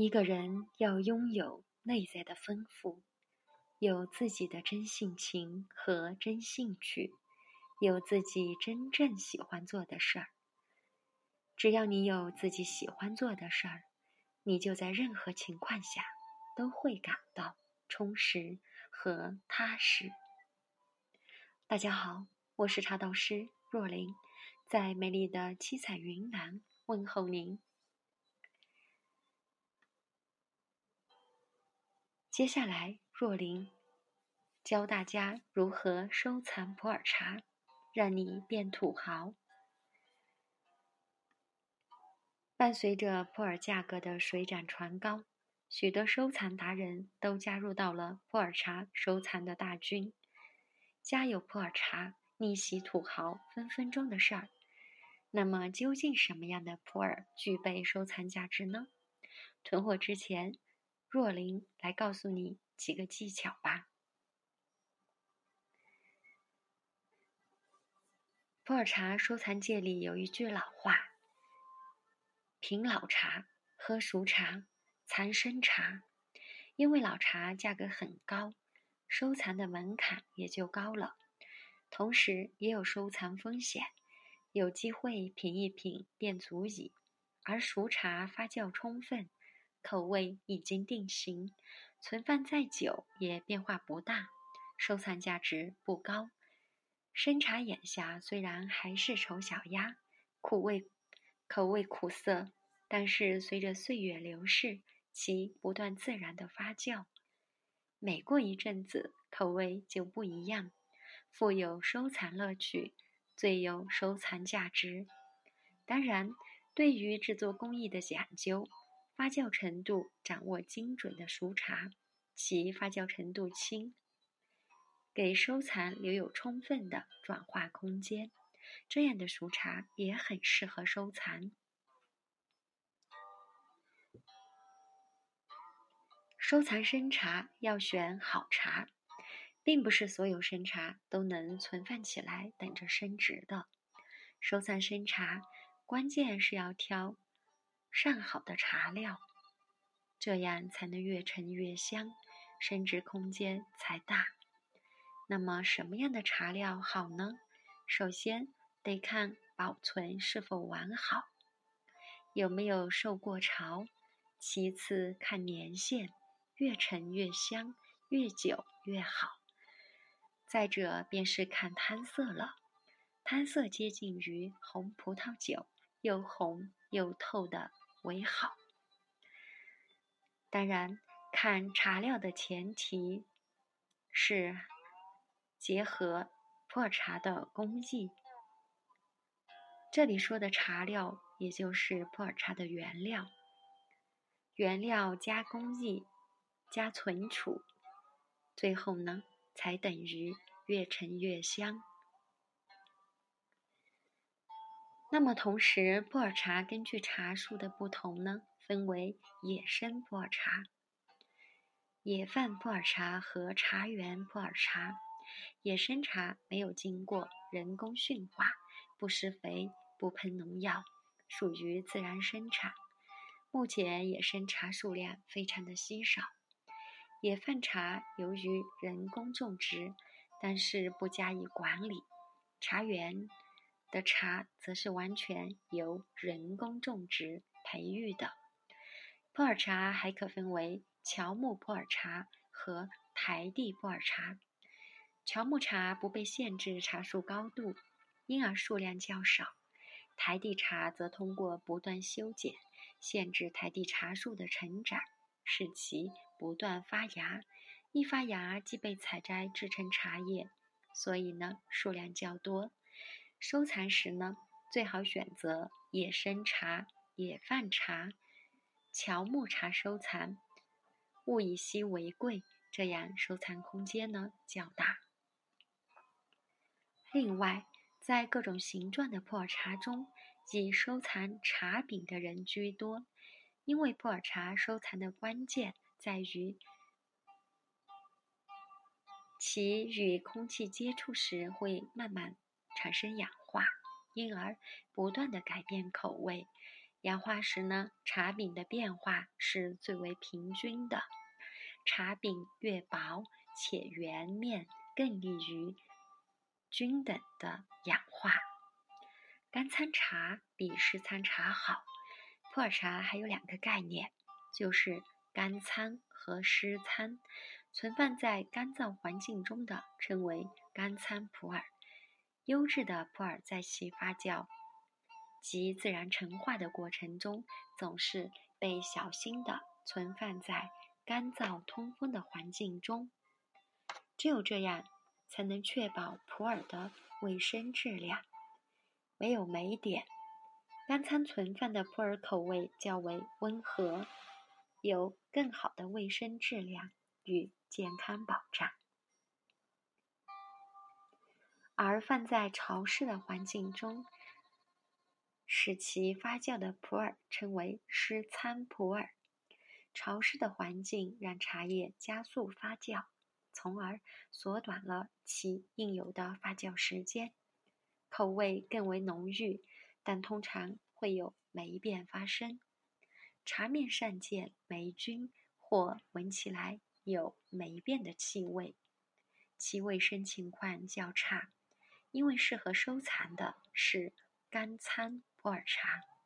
一个人要拥有内在的丰富，有自己的真性情和真兴趣，有自己真正喜欢做的事儿。只要你有自己喜欢做的事儿，你就在任何情况下都会感到充实和踏实。大家好，我是茶道师若琳，在美丽的七彩云南问候您。接下来，若琳教大家如何收藏普洱茶，让你变土豪。伴随着普洱价格的水涨船高，许多收藏达人都加入到了普洱茶收藏的大军。家有普洱茶，逆袭土豪分分钟的事儿。那么，究竟什么样的普洱具备收藏价值呢？囤货之前。若琳来告诉你几个技巧吧。普洱茶收藏界里有一句老话：“品老茶，喝熟茶，藏生茶。”因为老茶价格很高，收藏的门槛也就高了，同时也有收藏风险。有机会品一品便足矣，而熟茶发酵充分。口味已经定型，存放再久也变化不大，收藏价值不高。生茶眼下虽然还是丑小鸭，苦味口味苦涩，但是随着岁月流逝，其不断自然的发酵，每过一阵子口味就不一样，富有收藏乐趣，最有收藏价值。当然，对于制作工艺的讲究。发酵程度掌握精准的熟茶，其发酵程度轻，给收藏留有充分的转化空间。这样的熟茶也很适合收藏。收藏生茶要选好茶，并不是所有生茶都能存放起来等着升值的。收藏生茶，关键是要挑。上好的茶料，这样才能越陈越香，升值空间才大。那么什么样的茶料好呢？首先得看保存是否完好，有没有受过潮；其次看年限，越陈越香，越久越好。再者便是看汤色了，汤色接近于红葡萄酒，又红又透的。为好。当然，看茶料的前提是结合普洱茶的工艺。这里说的茶料，也就是普洱茶的原料。原料加工艺加存储，最后呢，才等于越陈越香。那么，同时，普洱茶根据茶树的不同呢，分为野生普洱茶、野放普洱茶和茶园普洱茶。野生茶没有经过人工驯化，不施肥，不喷农药，属于自然生产。目前，野生茶数量非常的稀少。野放茶由于人工种植，但是不加以管理。茶园。的茶则是完全由人工种植培育的。普洱茶还可分为乔木普洱茶和台地普洱茶。乔木茶不被限制茶树高度，因而数量较少；台地茶则通过不断修剪，限制台地茶树的成长，使其不断发芽。一发芽即被采摘制成茶叶，所以呢数量较多。收藏时呢，最好选择野生茶、野放茶、乔木茶收藏，物以稀为贵，这样收藏空间呢较大。另外，在各种形状的普洱茶中，以收藏茶饼的人居多，因为普洱茶收藏的关键在于其与空气接触时会慢慢。产生氧化，因而不断的改变口味。氧化时呢，茶饼的变化是最为平均的。茶饼越薄且圆面，更易于均等的氧化。干参茶比湿参茶好。普洱茶还有两个概念，就是干参和湿参。存放在干燥环境中的称为干参普洱。优质的普洱在其发酵及自然陈化的过程中，总是被小心地存放在干燥通风的环境中。只有这样，才能确保普洱的卫生质量。没有霉点，干仓存放的普洱口味较为温和，有更好的卫生质量与健康保障。而放在潮湿的环境中，使其发酵的普洱称为湿参普洱。潮湿的环境让茶叶加速发酵，从而缩短了其应有的发酵时间，口味更为浓郁，但通常会有霉变发生。茶面上见霉菌或闻起来有霉变的气味，其卫生情况较差。因为适合收藏的是干参普洱茶。